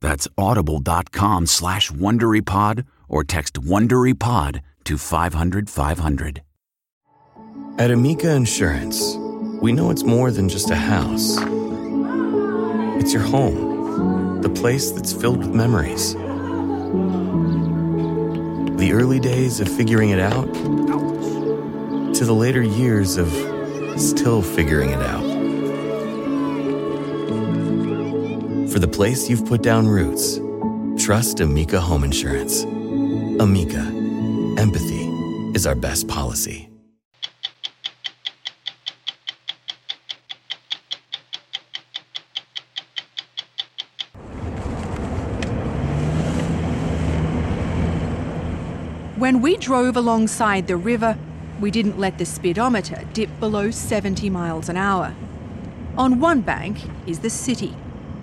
That's audible.com slash WonderyPod or text WonderyPod to 500 500. At Amica Insurance, we know it's more than just a house. It's your home, the place that's filled with memories. The early days of figuring it out to the later years of still figuring it out. For the place you've put down roots, trust Amica Home Insurance. Amica, empathy is our best policy. When we drove alongside the river, we didn't let the speedometer dip below 70 miles an hour. On one bank is the city,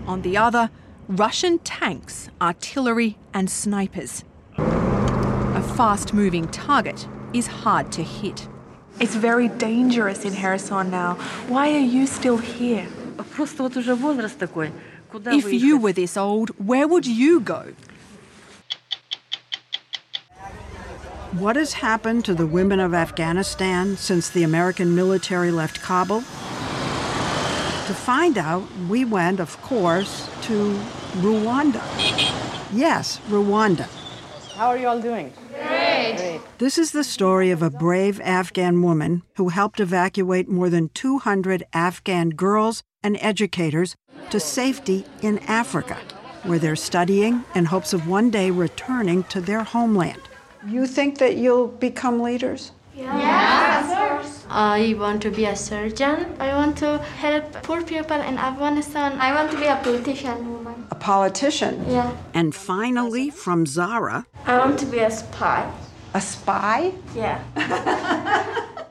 on the other, Russian tanks, artillery, and snipers. A fast moving target is hard to hit. It's very dangerous in Kherson now. Why are you still here? If you were this old, where would you go? What has happened to the women of Afghanistan since the American military left Kabul? To find out, we went, of course, to Rwanda. Yes, Rwanda. How are you all doing? Great. Great. This is the story of a brave Afghan woman who helped evacuate more than 200 Afghan girls and educators to safety in Africa, where they're studying in hopes of one day returning to their homeland. You think that you'll become leaders? Yeah, yeah of course. I want to be a surgeon. I want to help poor people in Afghanistan. I want to be a politician woman. A politician? Yeah. And finally, from Zara, I want to be a spy. A spy? Yeah.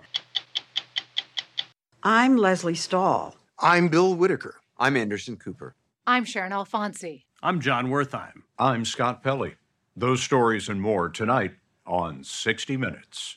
I'm Lesley Stahl. I'm Bill Whitaker. I'm Anderson Cooper. I'm Sharon Alfonsi. I'm Jon Wertheim. I'm Scott Pelley. Those stories and more tonight on 60 Minutes.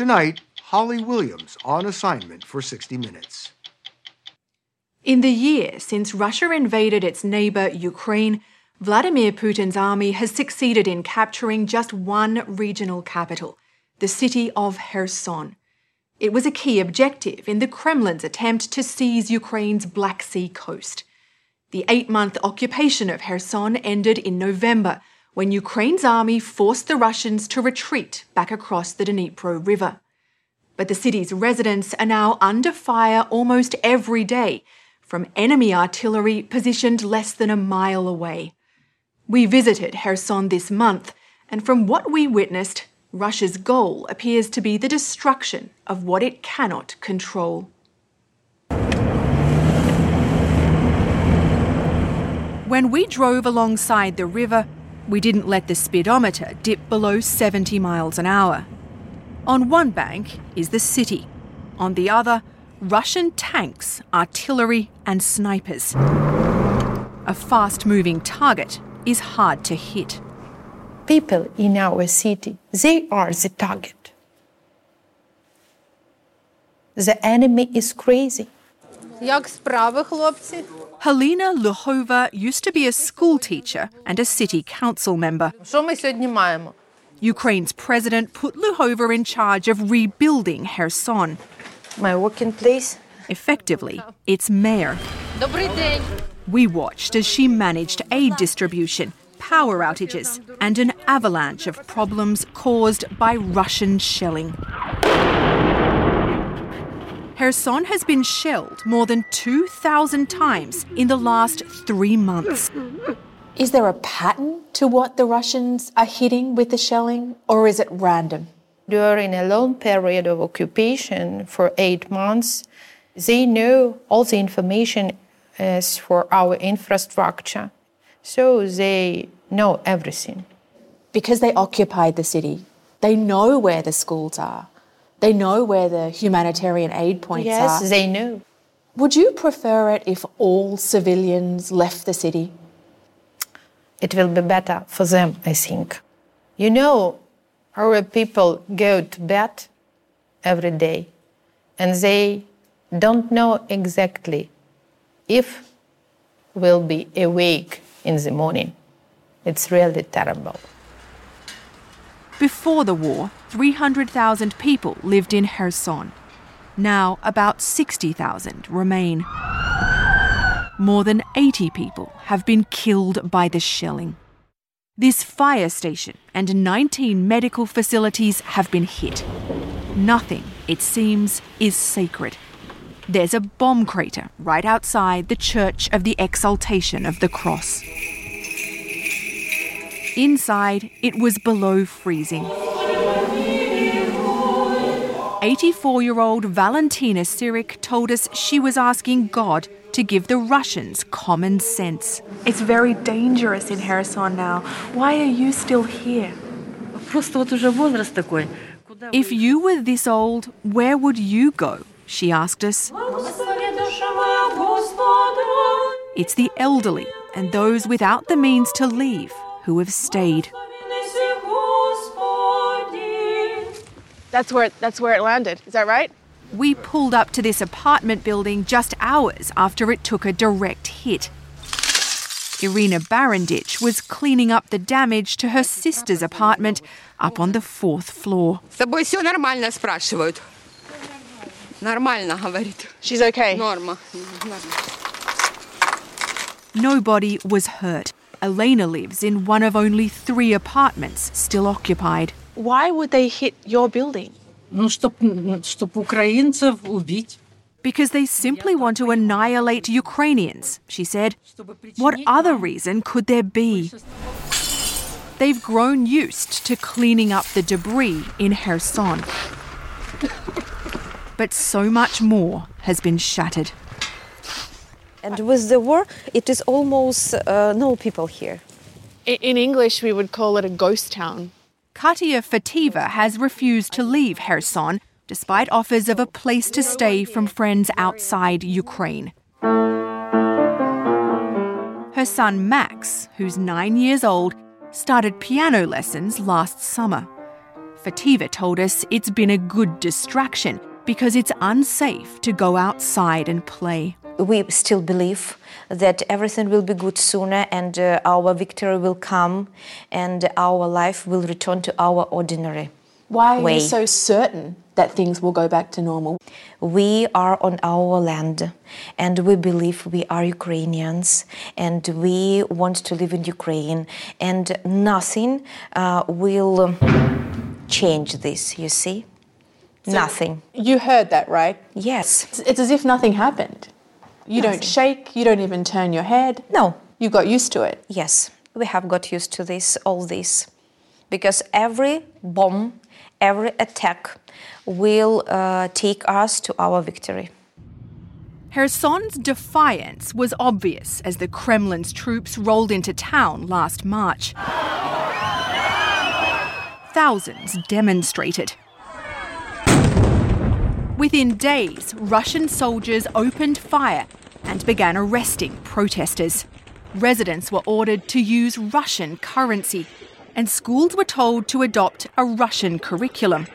Tonight, Holly Williams on assignment for 60 Minutes. In the year since Russia invaded its neighbour Ukraine, Vladimir Putin's army has succeeded in capturing just one regional capital, the city of Kherson. It was a key objective in the Kremlin's attempt to seize Ukraine's Black Sea coast. The eight month occupation of Kherson ended in November when Ukraine's army forced the Russians to retreat back across the Dnipro River. But the city's residents are now under fire almost every day from enemy artillery positioned less than a mile away. We visited Kherson this month, and from what we witnessed, Russia's goal appears to be the destruction of what it cannot control. When we drove alongside the river, we didn't let the speedometer dip below 70 miles an hour. On one bank is the city, on the other, Russian tanks, artillery, and snipers. A fast moving target is hard to hit. People in our city, they are the target. The enemy is crazy. Як справи, хлопці? Helena Luhova used to be a school teacher and a city council member. Ukraine's president put Luhova in charge of rebuilding Kherson. My working place? Effectively, its mayor. We watched as she managed aid distribution, power outages, and an avalanche of problems caused by Russian shelling. Kherson has been shelled more than 2,000 times in the last three months. Is there a pattern to what the Russians are hitting with the shelling, or is it random? During a long period of occupation for eight months, they know all the information as for our infrastructure. So they know everything. Because they occupied the city, they know where the schools are. They know where the humanitarian aid points yes, are. they know. Would you prefer it if all civilians left the city? It will be better for them, I think. You know, our people go to bed every day and they don't know exactly if will be awake in the morning. It's really terrible. Before the war, 300,000 people lived in Kherson. Now, about 60,000 remain. More than 80 people have been killed by the shelling. This fire station and 19 medical facilities have been hit. Nothing, it seems, is sacred. There's a bomb crater right outside the Church of the Exaltation of the Cross. Inside, it was below freezing. 84 year old Valentina Sirik told us she was asking God to give the Russians common sense. It's very dangerous in Kherson now. Why are you still here? If you were this old, where would you go? She asked us. It's the elderly and those without the means to leave who have stayed. That's where it, that's where it landed. Is that right? We pulled up to this apartment building just hours after it took a direct hit. Irina Barandich was cleaning up the damage to her sister's apartment up on the fourth floor. She's okay. Nobody was hurt. Elena lives in one of only three apartments still occupied. Why would they hit your building? Ну, чтоб, чтоб украинцев убить. Because they simply want to annihilate Ukrainians, she said. What other reason could there be? They've grown used to cleaning up the debris in Kherson. But so much more has been shattered. And with the war, it is almost uh, no people here. In English, we would call it a ghost town. Katia Fativa has refused to leave Kherson despite offers of a place to stay from friends outside Ukraine. Her son Max, who's nine years old, started piano lessons last summer. Fativa told us it's been a good distraction because it's unsafe to go outside and play. We still believe that everything will be good sooner and uh, our victory will come and our life will return to our ordinary Why are way. you so certain that things will go back to normal? We are on our land and we believe we are Ukrainians and we want to live in Ukraine and nothing uh, will change this, you see? nothing. You heard that, right? Yes. It's, it's as if nothing happened. You don't shake, you don't even turn your head. No. You got used to it. Yes, we have got used to this, all this. Because every bomb, every attack will uh, take us to our victory. Kherson's defiance was obvious as the Kremlin's troops rolled into town last March. Thousands demonstrated. Within days, Russian soldiers opened fire and began arresting protesters. Residents were ordered to use Russian currency, and schools were told to adopt a Russian curriculum.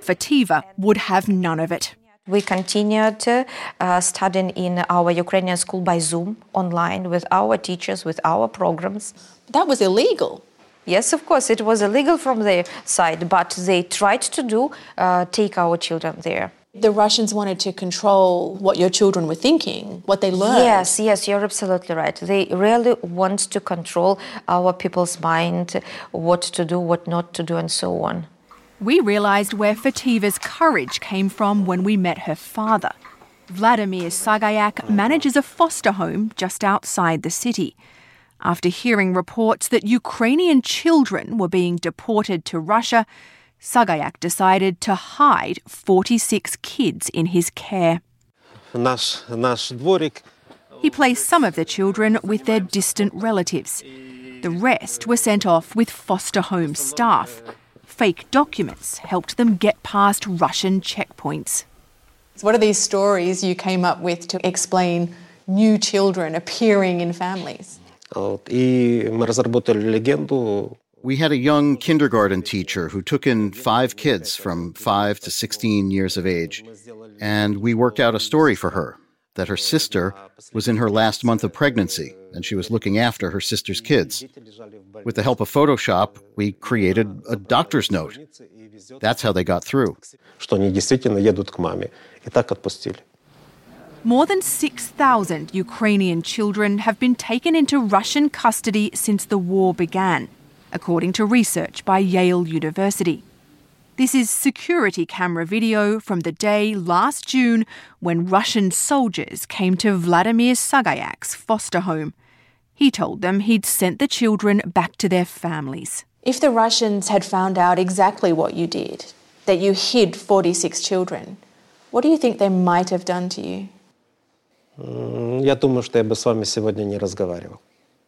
Fativa would have none of it. We continued uh, studying in our Ukrainian school by Zoom, online, with our teachers, with our programs. That was illegal. Yes, of course, it was illegal from their side, but they tried to do uh, take our children there. The Russians wanted to control what your children were thinking, what they learned. Yes, yes, you're absolutely right. They really want to control our people's mind, what to do, what not to do, and so on. We realised where Fativa's courage came from when we met her father. Vladimir Sagayak manages a foster home just outside the city. After hearing reports that Ukrainian children were being deported to Russia, Sagayak decided to hide 46 kids in his care. He placed some of the children with their distant relatives. The rest were sent off with foster home staff. Fake documents helped them get past Russian checkpoints. What are these stories you came up with to explain new children appearing in families? We had a young kindergarten teacher who took in five kids from five to 16 years of age, and we worked out a story for her that her sister was in her last month of pregnancy and she was looking after her sister's kids. With the help of Photoshop, we created a doctor's note. That's how they got through. More than 6,000 Ukrainian children have been taken into Russian custody since the war began according to research by Yale University. This is security camera video from the day last June when Russian soldiers came to Vladimir Sagayak's foster home. He told them he'd sent the children back to their families. If the Russians had found out exactly what you did, that you hid 46 children, what do you think they might have done to you?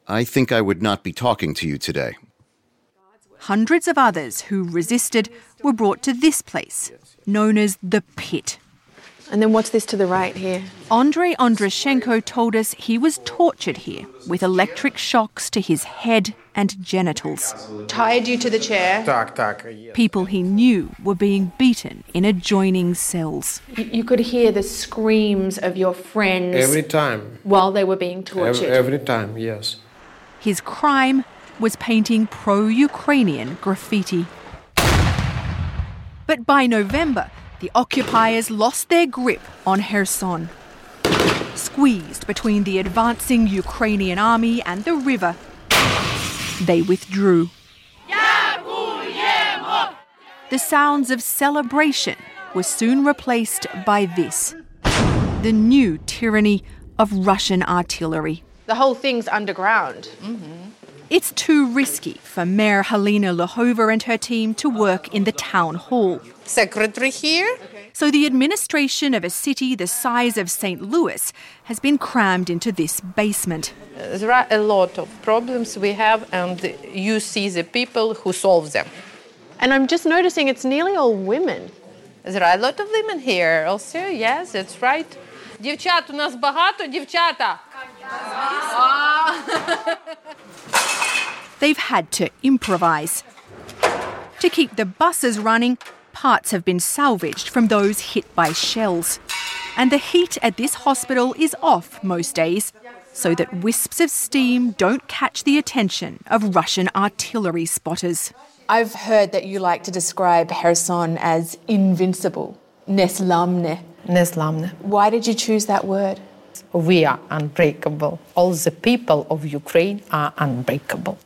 I think I would not be talking to you today hundreds of others who resisted were brought to this place, known as the pit. And then what's this to the right here? Andrei Andrushenko told us he was tortured here with electric shocks to his head and genitals. Tied you to the chair. People he knew were being beaten in adjoining cells. You, you could hear the screams of your friends. Every time. While they were being tortured. every, every time, yes. His crime was painting pro Ukrainian graffiti. But by November, the occupiers lost their grip on Kherson. Squeezed between the advancing Ukrainian army and the river, they withdrew. The sounds of celebration were soon replaced by this the new tyranny of Russian artillery. The whole thing's underground. Mm-hmm. It's too risky for Mayor Helena Luhova and her team to work in the town hall. Secretary here. So the administration of a city the size of St. Louis has been crammed into this basement. There are a lot of problems we have, and you see the people who solve them. And I'm just noticing it's nearly all women. There are a lot of women here also, yes, that's right. Дівчат у нас багато, дівчата. Ah. They've had to improvise. To keep the buses running, parts have been salvaged from those hit by shells. And the heat at this hospital is off most days, so that wisps of steam don't catch the attention of Russian artillery spotters. I've heard that you like to describe Kherson as invincible, neslamne. Neslamne. Why did you choose that word? We are unbreakable. All the people of Ukraine are unbreakable.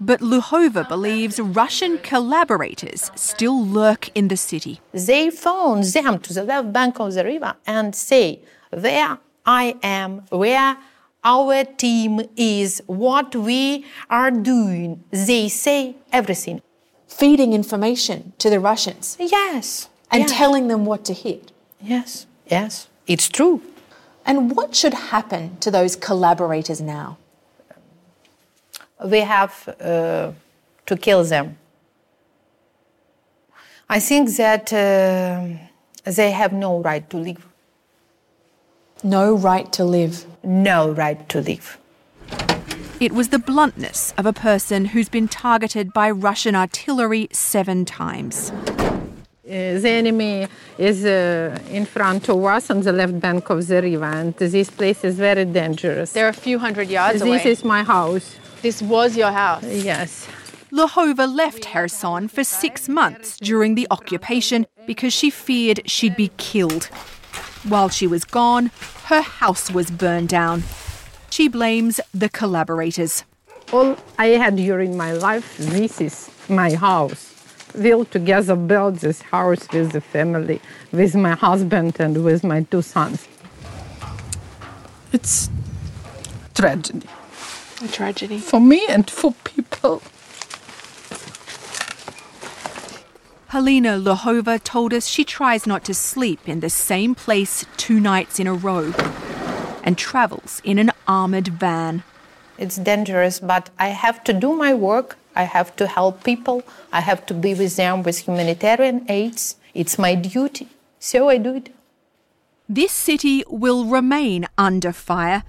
But Luhova believes Russian collaborators still lurk in the city. They phone them to the left bank of the river and say, There I am, where our team is, what we are doing. They say everything. Feeding information to the Russians. Yes. And yes. telling them what to hit. Yes, yes, it's true. And what should happen to those collaborators now? We have uh, to kill them. I think that uh, they have no right to live. No right to live. No right to live. It was the bluntness of a person who's been targeted by Russian artillery seven times. The enemy is uh, in front of us on the left bank of the river, and this place is very dangerous. They're a few hundred yards this away. This is my house. This was your house? Yes. Luhova left Kherson for six months during the occupation because she feared she'd be killed. While she was gone, her house was burned down. She blames the collaborators. All I had during my life, this is my house. We'll together build this house with the family, with my husband and with my two sons. It's tragedy. A tragedy. For me and for people. Helena Luhova told us she tries not to sleep in the same place two nights in a row and travels in an armoured van. It's dangerous, but I have to do my work. I have to help people. I have to be with them with humanitarian aids. It's my duty, so I do it. This city will remain under fire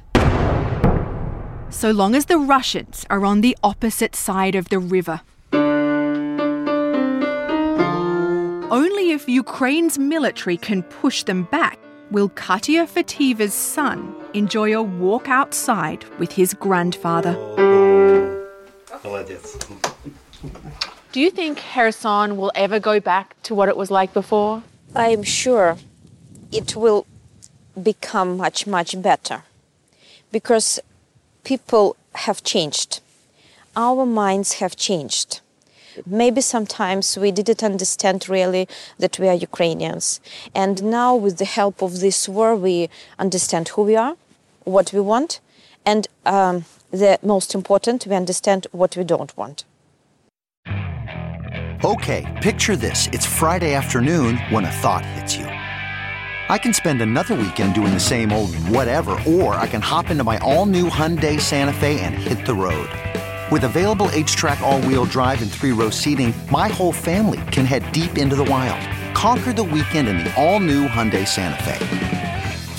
so long as the Russians are on the opposite side of the river. Only if Ukraine's military can push them back will Katya Fativa's son enjoy a walk outside with his grandfather. Do you think Kherson will ever go back to what it was like before? I'm sure it will become much, much better because people have changed. Our minds have changed. Maybe sometimes we didn't understand really that we are Ukrainians. And now, with the help of this war, we understand who we are, what we want, and um, the most important, we understand what we don't want. Okay, picture this. It's Friday afternoon when a thought hits you. I can spend another weekend doing the same old whatever, or I can hop into my all new Hyundai Santa Fe and hit the road. With available HTRAC, all wheel drive, and three row seating, my whole family can head deep into the wild. Conquer the weekend in the all new Hyundai Santa Fe.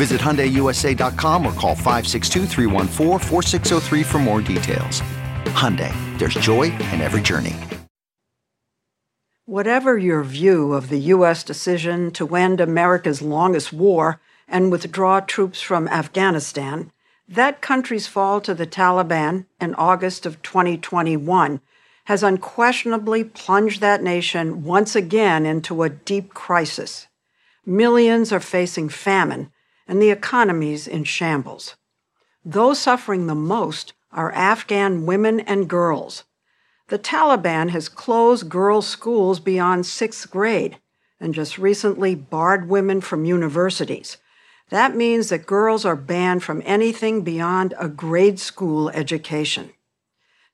Visit HyundaiUSA.com or call 562 for more details. Hyundai, there's joy in every journey. Whatever your view of the U.S. decision to end America's longest war and withdraw troops from Afghanistan, that country's fall to the Taliban in August of 2021 has unquestionably plunged that nation once again into a deep crisis. Millions are facing famine, and the economies in shambles. Those suffering the most are Afghan women and girls. The Taliban has closed girls' schools beyond sixth grade and just recently barred women from universities. That means that girls are banned from anything beyond a grade school education.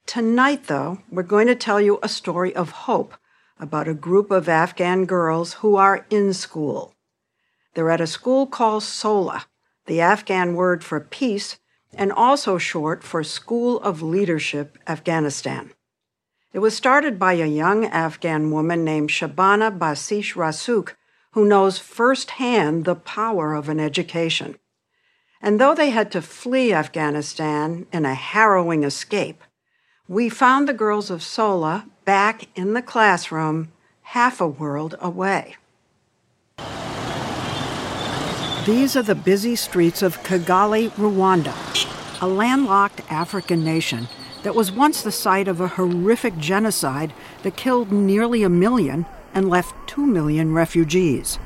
Tonight, though, we're going to tell you a story of hope about a group of Afghan girls who are in school. They're at a school called SOLA, the Afghan word for peace, and also short for School of Leadership Afghanistan. It was started by a young Afghan woman named Shabana Basij Rasikh, who knows firsthand the power of an education. And though they had to flee Afghanistan in a harrowing escape, we found the girls of Sola back in the classroom half a world away. These are the busy streets of Kigali, Rwanda, a landlocked African nation that was once the site of a horrific genocide that killed nearly a million and left two million refugees.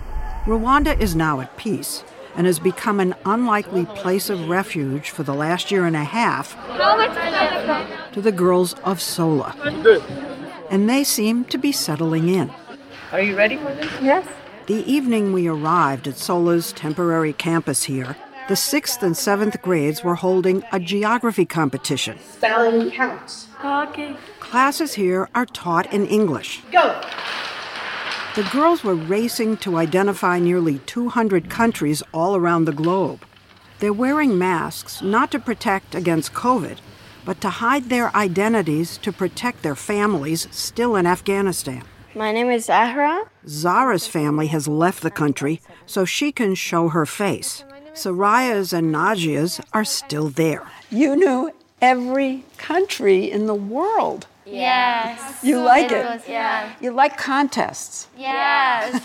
Rwanda is now at peace and has become an unlikely place of refuge for the last year and a half to the girls of Sola. And they seem to be settling in. Are you ready for this? Yes. The evening we arrived at Sola's temporary campus here, the sixth and seventh grades were holding a geography competition. Spelling counts. Okay. Classes here are taught in English. Go. The girls were racing to identify nearly 200 countries all around the globe. They're wearing masks not to protect against COVID, but to hide their identities to protect their families still in Afghanistan. My name is Zahra. Zara's family has left the country so she can show her face. Saraya's and Najia's are still there. You knew every country in the world. Yes. You like it? Was, yeah. You like contests. Yes.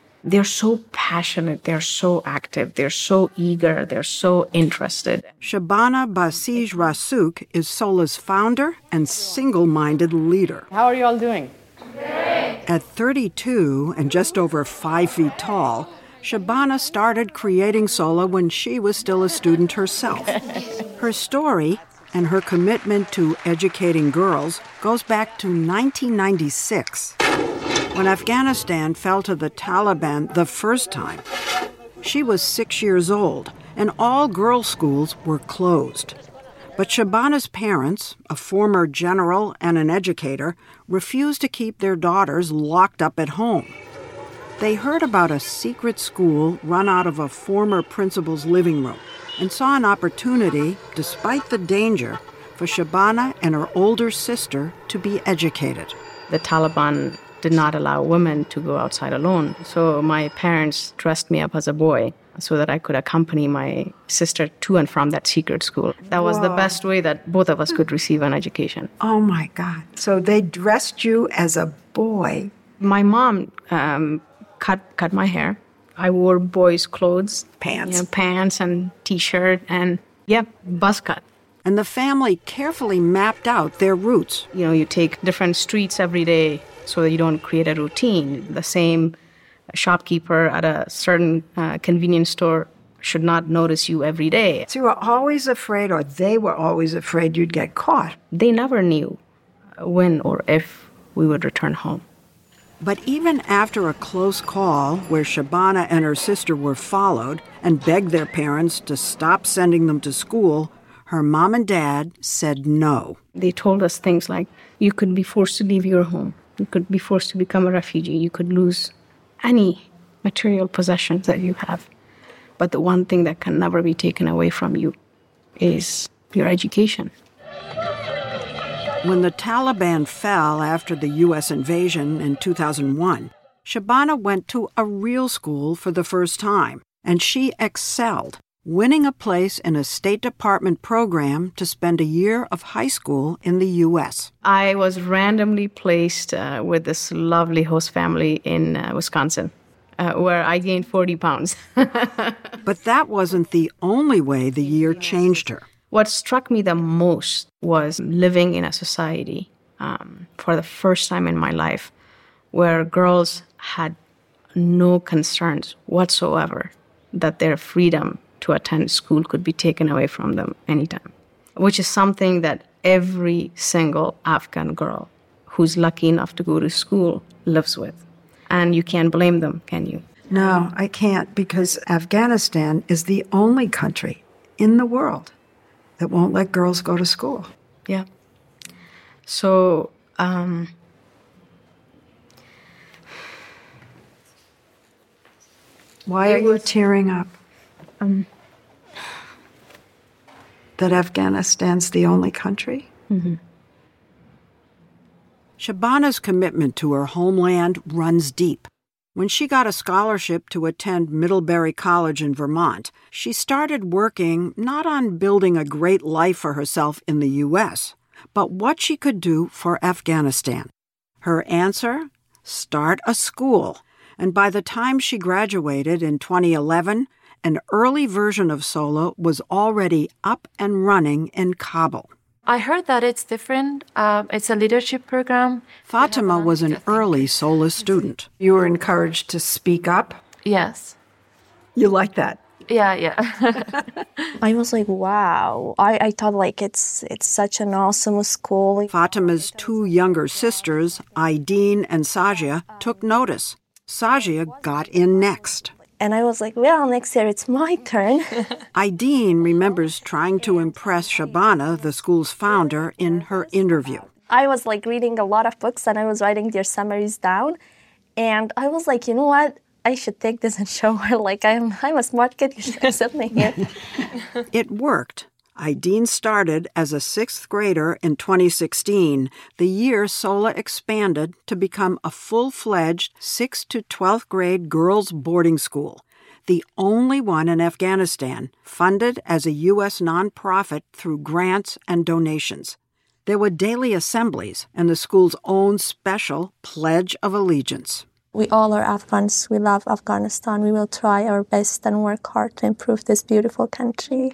they're so passionate, they're so active, they're so eager, they're so interested. Shabana Basij Rasikh is Sola's founder and single minded leader. How are you all doing? At 32 and just over five feet tall, Shabana started creating Sola when she was still a student herself. Her story and her commitment to educating girls goes back to 1996, when Afghanistan fell to the Taliban the first time. She was six years old, and all girls' schools were closed. But Shabana's parents, a former general and an educator, refused to keep their daughters locked up at home. They heard about a secret school run out of a former principal's living room and saw an opportunity, despite the danger, for Shabana and her older sister to be educated. The Taliban did not allow women to go outside alone, so my parents dressed me up as a boy so that I could accompany my sister to and from that secret school. That was the best way that both of us could receive an education. Oh my God. So they dressed you as a boy. My mom um, cut, cut my hair. I wore boys' clothes, pants, you know, pants and t-shirt, and yeah, buzz cut. And the family carefully mapped out their routes. You know, you take different streets every day so that you don't create a routine. The same shopkeeper at a certain uh, convenience store should not notice you every day. So you were always afraid, or they were always afraid you'd get caught. They never knew when or if we would return home. But even after a close call where Shabana and her sister were followed and begged their parents to stop sending them to school, her mom and dad said no. They told us things like you could be forced to leave your home, you could be forced to become a refugee, you could lose any material possessions that you have. But the one thing that can never be taken away from you is your education. When the Taliban fell after the U.S. invasion in 2001, Shabana went to a real school for the first time, and she excelled, winning a place in a State Department program to spend a year of high school in the U.S. I was randomly placed uh, with this lovely host family in uh, Wisconsin. Uh, where I gained 40 pounds. but that wasn't the only way the year changed her. What struck me the most was living in a society um, for the first time in my life where girls had no concerns whatsoever that their freedom to attend school could be taken away from them anytime, which is something that every single Afghan girl who's lucky enough to go to school lives with. And you can't blame them, can you? No, I can't because Afghanistan is the only country in the world that won't let girls go to school. Yeah. So, um, Why are you tearing up? Um, that Afghanistan's the only country? Mm-hmm. Shabana's commitment to her homeland runs deep. When she got a scholarship to attend Middlebury College in Vermont, she started working not on building a great life for herself in the U.S., but what she could do for Afghanistan. Her answer? Start a school. And by the time she graduated in 2011, an early version of SOLA was already up and running in Kabul. I heard that it's different. Uh, it's a leadership program. Fatima was an early SOLA student. You were encouraged to speak up? Yes. You like that? Yeah, yeah. I was like, wow. I, I thought like it's it's such an awesome school. Fatima's two younger sisters, Aideen and Sajia, took notice. Sajia got in next. And I was like, well, next year it's my turn. Aideen remembers trying to impress Shabana, the school's founder, in her interview. I was like reading a lot of books and I was writing their summaries down. And I was like, you know what? I should take this and show her like I'm I'm a smart kid. You should accept me here. it worked. Aideen started as a sixth grader in 2016, the year SOLA expanded to become a full fledged 6th to 12th grade girls' boarding school, the only one in Afghanistan, funded as a U.S. nonprofit through grants and donations. There were daily assemblies and the school's own special Pledge of Allegiance. We all are Afghans. We love Afghanistan. We will try our best and work hard to improve this beautiful country.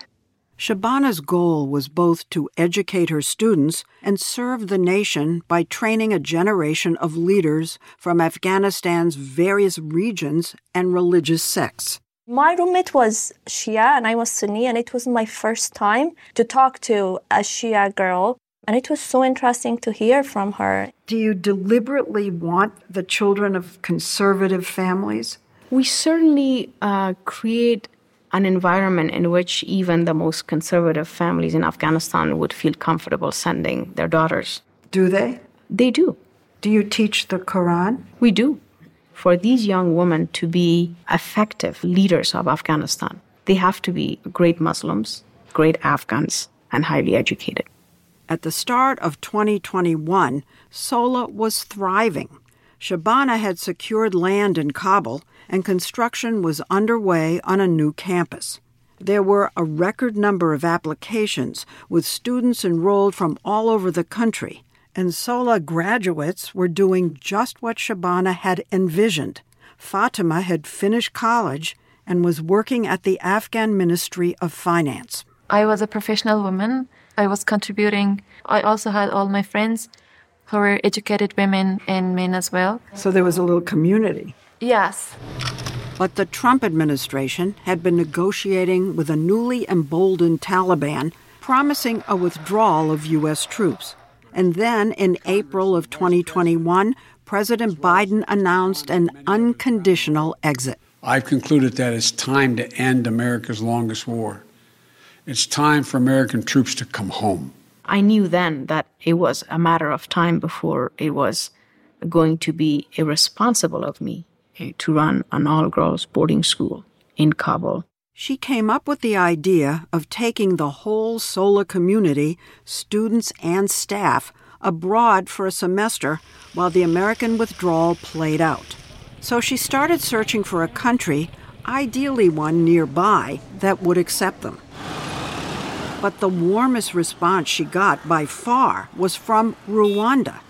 Shabana's goal was both to educate her students and serve the nation by training a generation of leaders from Afghanistan's various regions and religious sects. My roommate was Shia and I was Sunni, and it was my first time to talk to a Shia girl. And it was so interesting to hear from her. Do you deliberately want the children of conservative families? We certainly uh, create an environment in which even the most conservative families in Afghanistan would feel comfortable sending their daughters. Do they? They do. Do you teach the Quran? We do. For these young women to be effective leaders of Afghanistan, they have to be great Muslims, great Afghans, and highly educated. At the start of 2021, SOLA was thriving. Shabana had secured land in Kabul and construction was underway on a new campus. There were a record number of applications, with students enrolled from all over the country, and SOLA graduates were doing just what Shabana had envisioned. Fatima had finished college and was working at the Afghan Ministry of Finance. I was a professional woman. I was contributing. I also had all my friends who were educated women and men as well. So there was a little community. Yes. But the Trump administration had been negotiating with a newly emboldened Taliban, promising a withdrawal of U.S. troops. And then in April of 2021, President Biden announced an unconditional exit. I've concluded that it's time to end America's longest war. It's time for American troops to come home. I knew then that it was a matter of time before it was going to be irresponsible of me Eh, to run an all girls boarding school in Kabul. She came up with the idea of taking the whole SOLA community, students and staff, abroad for a semester while the American withdrawal played out. So she started searching for a country, ideally one nearby, that would accept them. But the warmest response she got by far was from Rwanda,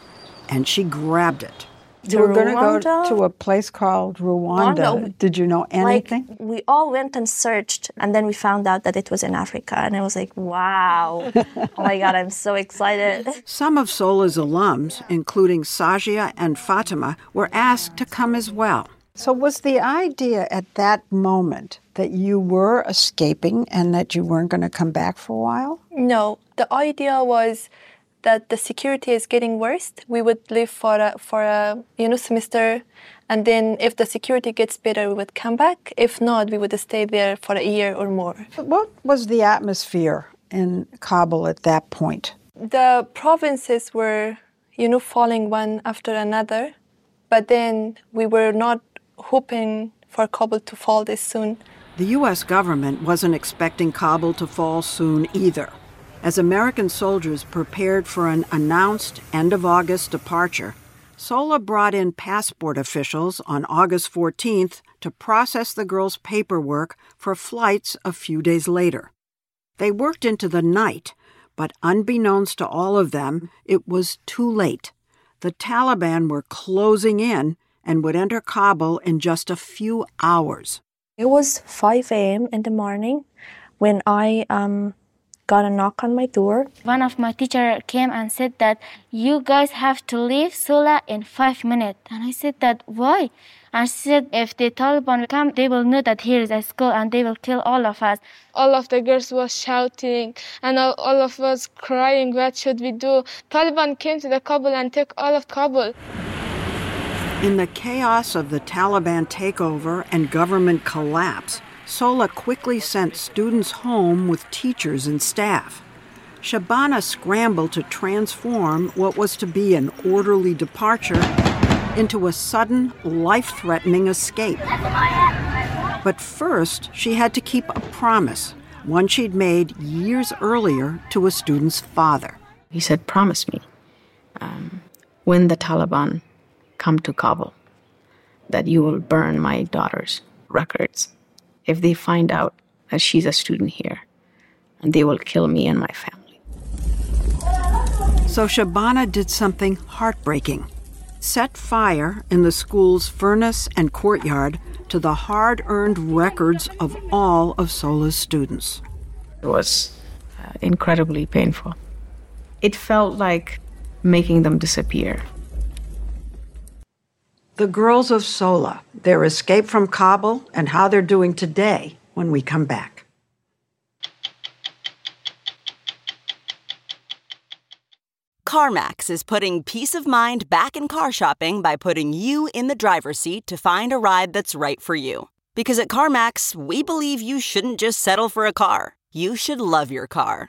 and she grabbed it. You were going to go to a place called Rwanda. Rwanda. Did you know anything? Like, we all went and searched, and then we found out that it was in Africa. And I was like, wow. oh my God, I'm so excited. Some of Sola's alums, including Sajia and Fatima, were asked to come as well. So, was the idea at that moment that you were escaping and that you weren't going to come back for a while? No, the idea was that the security is getting worse, we would leave for a, for a you know semester, and then if the security gets better, we would come back. If not, we would stay there for a year or more. What was the atmosphere in Kabul at that point? The provinces were you know falling one after another, but then we were not hoping for Kabul to fall this soon. The U.S. government wasn't expecting Kabul to fall soon either. As American soldiers prepared for an announced end of August departure, Sola brought in passport officials on August 14th to process the girls' paperwork for flights a few days later. They worked into the night, but unbeknownst to all of them, it was too late. The Taliban were closing in and would enter Kabul in just a few hours. It was 5 a.m. in the morning when I um, got a knock on my door. One of my teacher came and said that you guys have to leave Sola in five minutes. And I said that why? And she said if the Taliban come, they will know that here is a school and they will kill all of us. All of the girls was shouting and all, all of us crying, what should we do? Taliban came to the Kabul and took all of Kabul. In the chaos of the Taliban takeover and government collapse, Sola quickly sent students home with teachers and staff. Shabana scrambled to transform what was to be an orderly departure into a sudden, life threatening escape. But first, she had to keep a promise, one she'd made years earlier to a student's father. He said, Promise me, um, when the Taliban come to Kabul, that you will burn my daughter's records if they find out that she's a student here, and they will kill me and my family. So Shabana did something heartbreaking set fire in the school's furnace and courtyard to the hard earned records of all of Sola's students. It was uh, incredibly painful. It felt like making them disappear. The girls of Sola, their escape from Kabul, and how they're doing today when we come back. CarMax is putting peace of mind back in car shopping by putting you in the driver's seat to find a ride that's right for you. Because at CarMax, we believe you shouldn't just settle for a car, you should love your car.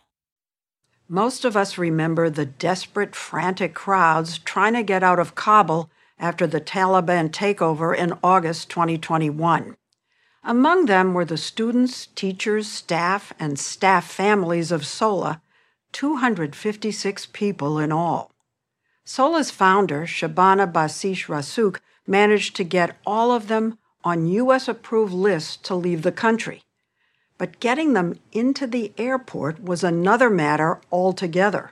Most of us remember the desperate, frantic crowds trying to get out of Kabul after the Taliban takeover in August 2021. Among them were the students, teachers, staff, and staff families of SOLA, 256 people in all. SOLA's founder, Shabana Basij Rasikh, managed to get all of them on U.S. approved lists to leave the country. But getting them into the airport was another matter altogether.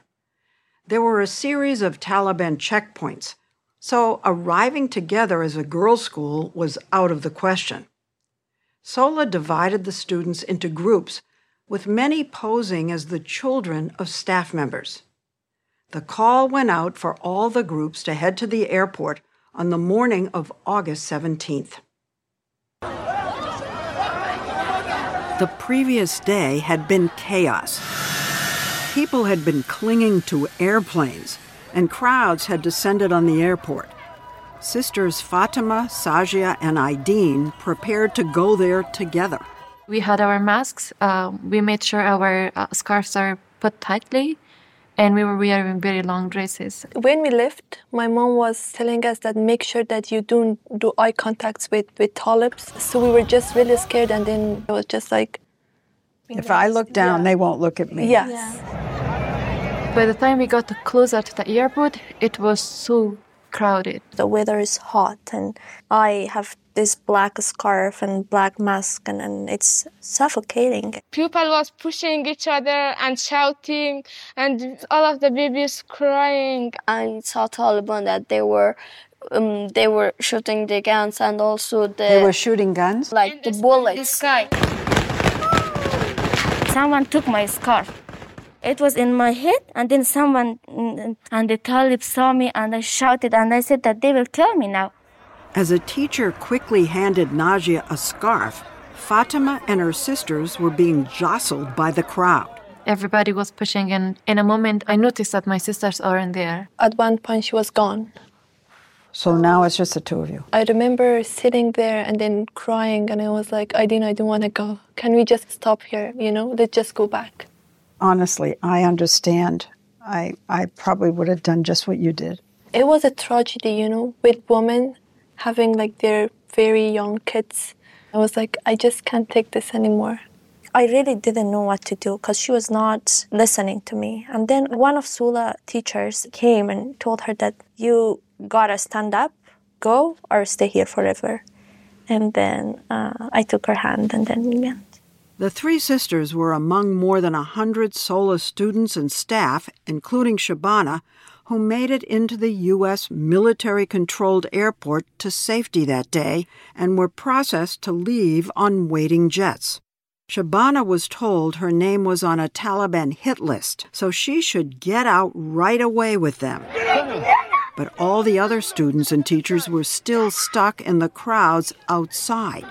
There were a series of Taliban checkpoints, so arriving together as a girls' school was out of the question. SOLA divided the students into groups, with many posing as the children of staff members. The call went out for all the groups to head to the airport on the morning of August 17th. The previous day had been chaos. People had been clinging to airplanes, and crowds had descended on the airport. Sisters Fatima, Sajia, and Aideen prepared to go there together. We had our masks. Uh, we made sure our uh, scarves are put tightly, and we were wearing very long dresses. When we left, my mom was telling us that make sure that you don't do eye contacts with, with talibs. So we were just really scared, and then it was just like. If I look down, they won't look at me. Yes. By the time we got closer to the airport, it was so crowded. The weather is hot, and I have this black scarf and black mask, and, and it's suffocating. People was pushing each other and shouting, and all of the babies crying. I saw Taliban that they were um, they were shooting the guns and also the They were shooting guns? like the bullets. The sky. Someone took my scarf. It was in my head, and then someone mm, and the Talib saw me, and I shouted, and I said that they will kill me now. As a teacher quickly handed Najia a scarf, Fatima and her sisters were being jostled by the crowd. Everybody was pushing, and in a moment, I noticed that my sisters aren't there. At one point, she was gone. So now it's just the two of you. I remember sitting there and then crying, and I was like, I didn't, I don't want to go. Can we just stop here? You know, let's just go back. Honestly, I understand. I I probably would have done just what you did. It was a tragedy, you know, with women having like their very young kids. I was like, I just can't take this anymore. I really didn't know what to do because she was not listening to me. And then one of Sola teachers came and told her that you gotta stand up, go, or stay here forever. And then uh, I took her hand and then we went. The three sisters were among more than a hundred SOLA students and staff, including Shabana, who made it into the U.S. military controlled airport to safety that day and were processed to leave on waiting jets. Shabana was told her name was on a Taliban hit list, so she should get out right away with them. But all the other students and teachers were still stuck in the crowds outside.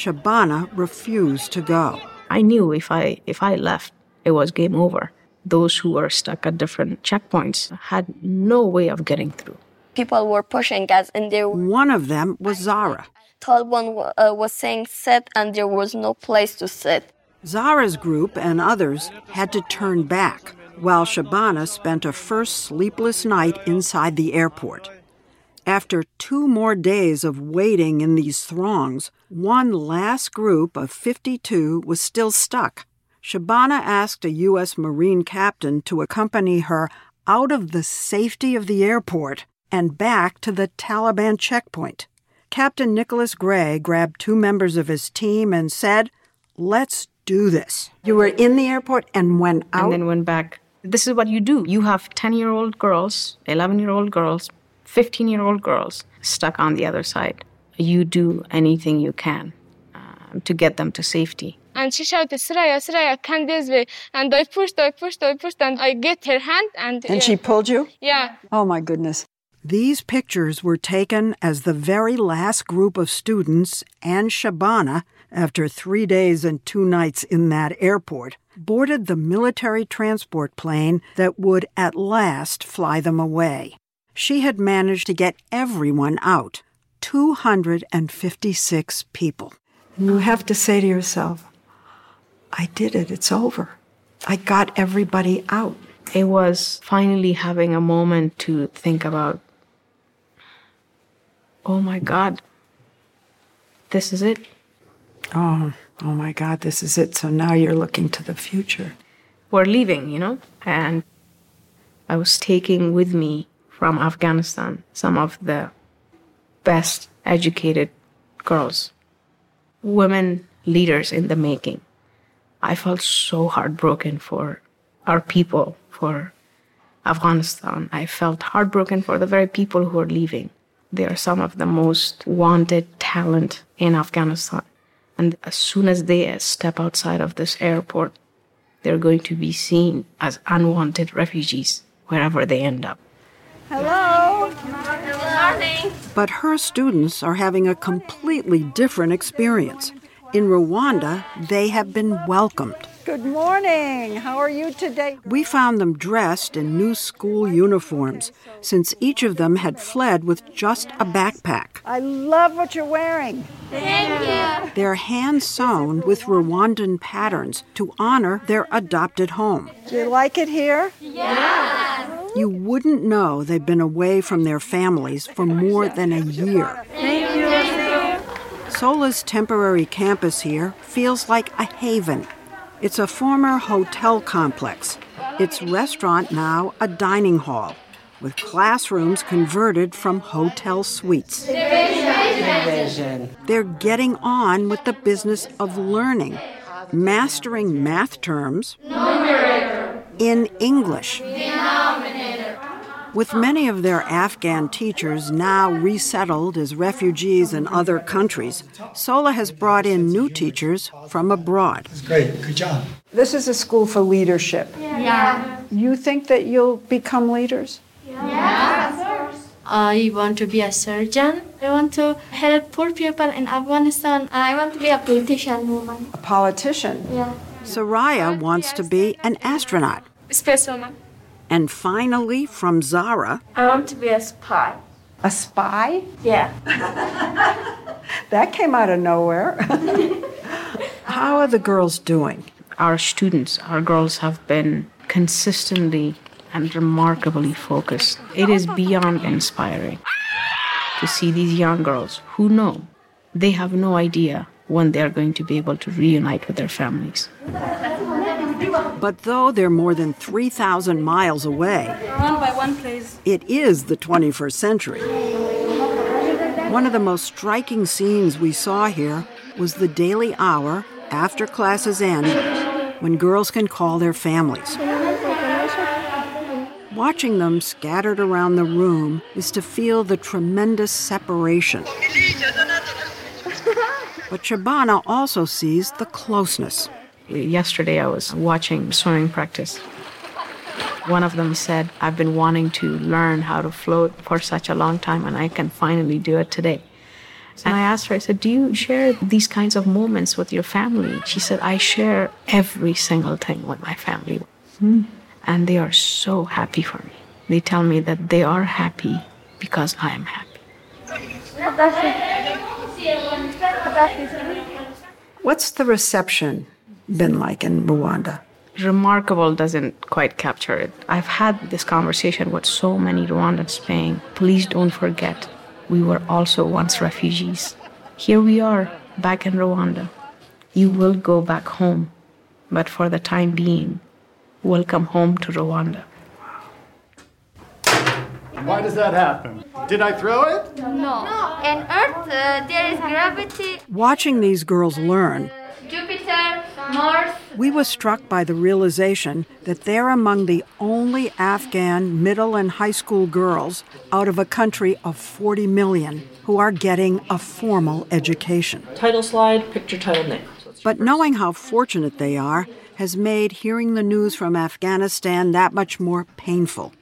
Shabana refused to go. I knew if I if I left, it was game over. Those who were stuck at different checkpoints had no way of getting through. People were pushing us, and there One of them was Zara. Taliban uh, was saying sit, and there was no place to sit. Zara's group and others had to turn back, while Shabana spent a first sleepless night inside the airport. After two more days of waiting in these throngs, one last group of 52 was still stuck. Shabana asked a U.S. Marine captain to accompany her out of the safety of the airport and back to the Taliban checkpoint. Captain Nicholas Gray grabbed two members of his team and said, Let's do this. You were in the airport and went out? And then went back. This is what you do. You have 10 year old girls, 11 year old girls, 15 year old girls stuck on the other side. You do anything you can um, to get them to safety. And she shouted, Soraya, Soraya, come this way. And I pushed, I pushed, I pushed, and I get her hand. And, And she pulled you? Yeah. Oh my goodness. These pictures were taken as the very last group of students and Shabana, after three days and two nights in that airport, boarded the military transport plane that would at last fly them away. She had managed to get everyone out 256 people. You have to say to yourself, I did it. It's over. I got everybody out. It was finally having a moment to think about oh my God, this is it. Oh, oh my God, this is it. So now you're looking to the future. We're leaving, you know? And I was taking with me from Afghanistan some of the best educated girls, women leaders in the making. I felt so heartbroken for our people, for Afghanistan. I felt heartbroken for the very people who are leaving. They are some of the most wanted talent in Afghanistan. And as soon as they step outside of this airport, they're going to be seen as unwanted refugees wherever they end up. Hello. Good morning. But her students are having a completely different experience. In Rwanda, they have been welcomed. Good morning. How are you today? We found them dressed in new school uniforms, since each of them had fled with just a backpack. I love what you're wearing. Thank you. They're hand sewn with Rwandan patterns to honor their adopted home. Do you like it here? Yes. You wouldn't know they've been away from their families for more than a year. Thank you. Sola's temporary campus here feels like a haven. It's a former hotel complex. Its restaurant now a dining hall, with classrooms converted from hotel suites. They're getting on with the business of learning, mastering math terms in English. With many of their Afghan teachers now resettled as refugees in other countries, Sola has brought in new teachers from abroad. That's Great, good job. This is a school for leadership. Yeah. You think that you'll become leaders? I want to be a surgeon. I want to help poor people in Afghanistan. I want to be a politician woman. A politician? Yeah. Soraya wants to be an astronaut. Spacewoman. And finally, from Zara, I want to be a spy. a spy? Yeah. That came out of nowhere. How are the girls doing? Our students, our girls, have been consistently and remarkably focused. It is beyond inspiring to see these young girls who know they have no idea when they're going to be able to reunite with their families. But though they're more than 3,000 miles away, One by one, please. it is the 21st century. One of the most striking scenes we saw here was the daily hour after classes end when girls can call their families. Watching them scattered around the room is to feel the tremendous separation. But Shabana also sees the closeness. Yesterday, I was watching swimming practice. One of them said, I've been wanting to learn how to float for such a long time, and I can finally do it today. And I asked her, I said, Do you share these kinds of moments with your family? She said, I share every single thing with my family. Hmm. And they are so happy for me. They tell me that they are happy because I am happy. What's the reception been like in Rwanda? Remarkable doesn't quite capture it. I've had this conversation with so many Rwandans saying, please don't forget, we were also once refugees. Here we are, back in Rwanda. You will go back home, but for the time being, welcome home to Rwanda. Why does that happen? Did I throw it? No. On Earth, uh, there is gravity. Watching these girls learn, Jupiter, Mars. We were struck by the realization that they're among the only Afghan middle and high school girls out of a country of 40 million who are getting a formal education. Title slide, picture title name. But knowing how fortunate they are has made hearing the news from Afghanistan that much more painful.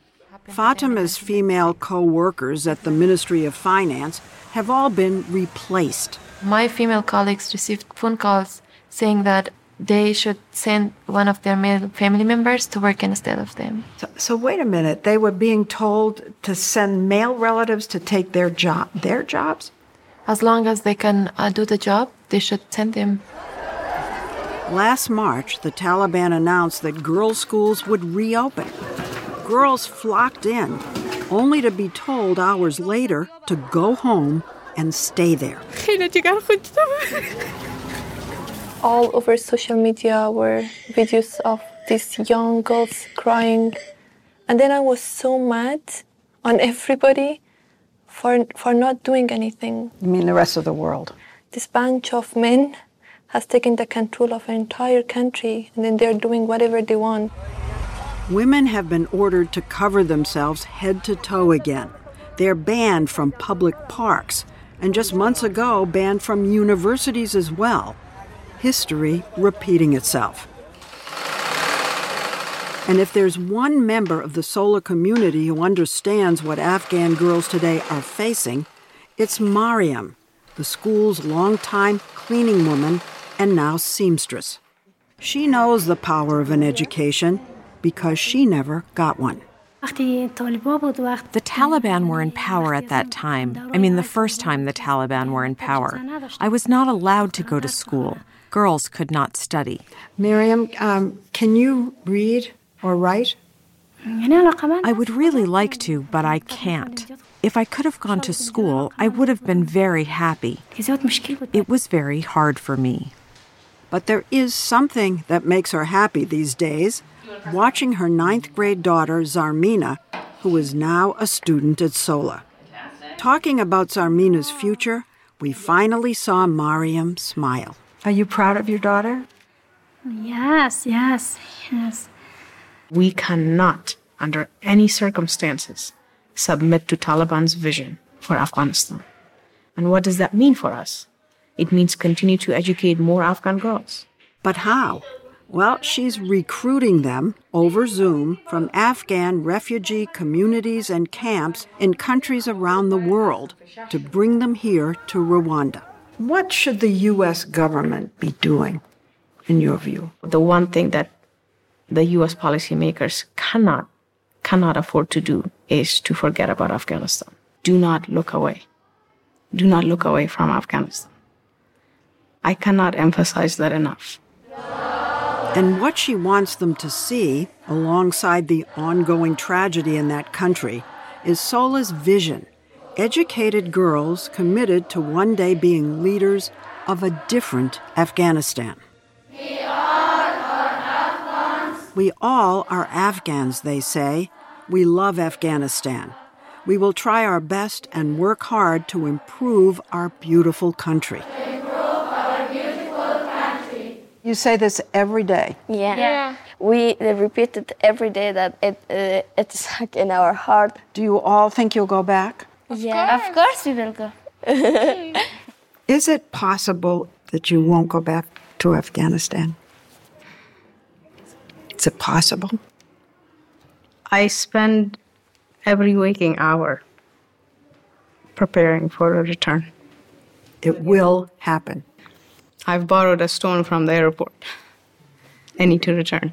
Fatima's female co workers at the Ministry of Finance have all been replaced. My female colleagues received phone calls saying that they should send one of their male family members to work instead of them. So, so wait a minute, they were being told to send male relatives to take their job, their jobs? As long as they can uh, do the job, they should send them. Last March, the Taliban announced that girls' schools would reopen. Girls flocked in, only to be told hours later to go home and stay there. All over social media were videos of these young girls crying. And then I was so mad on everybody for, for not doing anything. You mean the rest of the world? This bunch of men has taken the control of an entire country and then they're doing whatever they want. Women have been ordered to cover themselves head to toe again. They're banned from public parks, and just months ago, banned from universities as well. History repeating itself. And if there's one member of the Sola community who understands what Afghan girls today are facing, it's Mariam, the school's longtime cleaning woman and now seamstress. She knows the power of an education because she never got one. The Taliban were in power at that time. I mean, the first time the Taliban were in power. I was not allowed to go to school. Girls could not study. Miriam, um, can you read or write? I would really like to, but I can't. If I could have gone to school, I would have been very happy. It was very hard for me. But there is something that makes her happy these days watching her ninth grade daughter, Zarmina, who is now a student at SOLA. Talking about Zarmina's future, we finally saw Mariam smile. Are you proud of your daughter? Yes, yes, yes. We cannot, under any circumstances, submit to Taliban's vision for Afghanistan. And what does that mean for us? It means continue to educate more Afghan girls. But how? Well, she's recruiting them over Zoom from Afghan refugee communities and camps in countries around the world to bring them here to Rwanda. What should the U.S. government be doing, in your view? The one thing that the U.S. policymakers cannot cannot afford to do is to forget about Afghanistan. Do not look away. Do not look away from Afghanistan. I cannot emphasize that enough. And what she wants them to see, alongside the ongoing tragedy in that country, is Sola's vision educated girls committed to one day being leaders of a different Afghanistan. We all are Afghans. We all are Afghans, they say. We love Afghanistan. We will try our best and work hard to improve our beautiful country. Improve our beautiful country. You say this every day. Yeah. yeah. We repeat it every day that it uh, it's stuck in our heart. Do you all think you'll go back? Of yeah. Course. Of course we will go. Is it possible that you won't go back to Afghanistan? Is it possible? I spend every waking hour preparing for a return. It will happen. I've borrowed a stone from the airport. I need to return.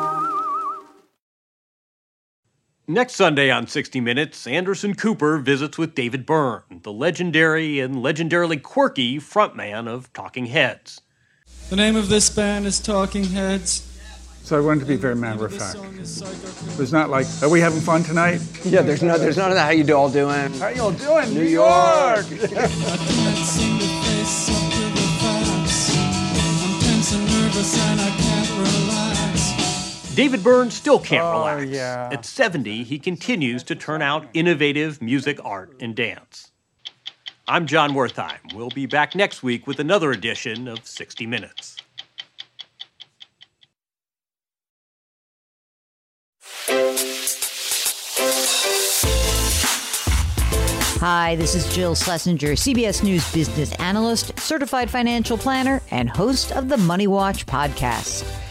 Next Sunday on 60 Minutes, Anderson Cooper visits with David Byrne, the legendary and legendarily quirky frontman of Talking Heads. The name of this band is Talking Heads. So I wanted to be very matter of fact. It's not like, are we having fun tonight? Yeah, there's no, there's none of that. How you all doing? How you all doing? New, New York. York. David Byrne still can't oh, relax. Yeah. At 70, he continues to turn out innovative music, art, and dance. I'm Jon Wertheim. We'll be back next week with another edition of 60 Minutes. Hi, this is Jill Schlesinger, CBS News business analyst, certified financial planner, and host of the Money Watch podcast.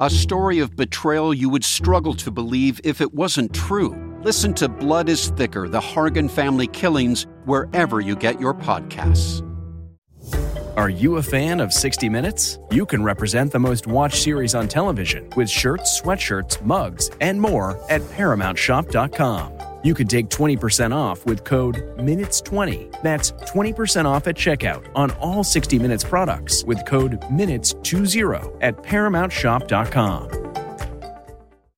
A story of betrayal you would struggle to believe if it wasn't true. Listen to Blood is Thicker The Hargan Family Killings wherever you get your podcasts. Are you a fan of 60 Minutes? You can represent the most watched series on television with shirts, sweatshirts, mugs, and more at ParamountShop.com. You can take 20% off with code MINUTES20. That's 20% off at checkout on all 60 Minutes products with code MINUTES20 at ParamountShop.com.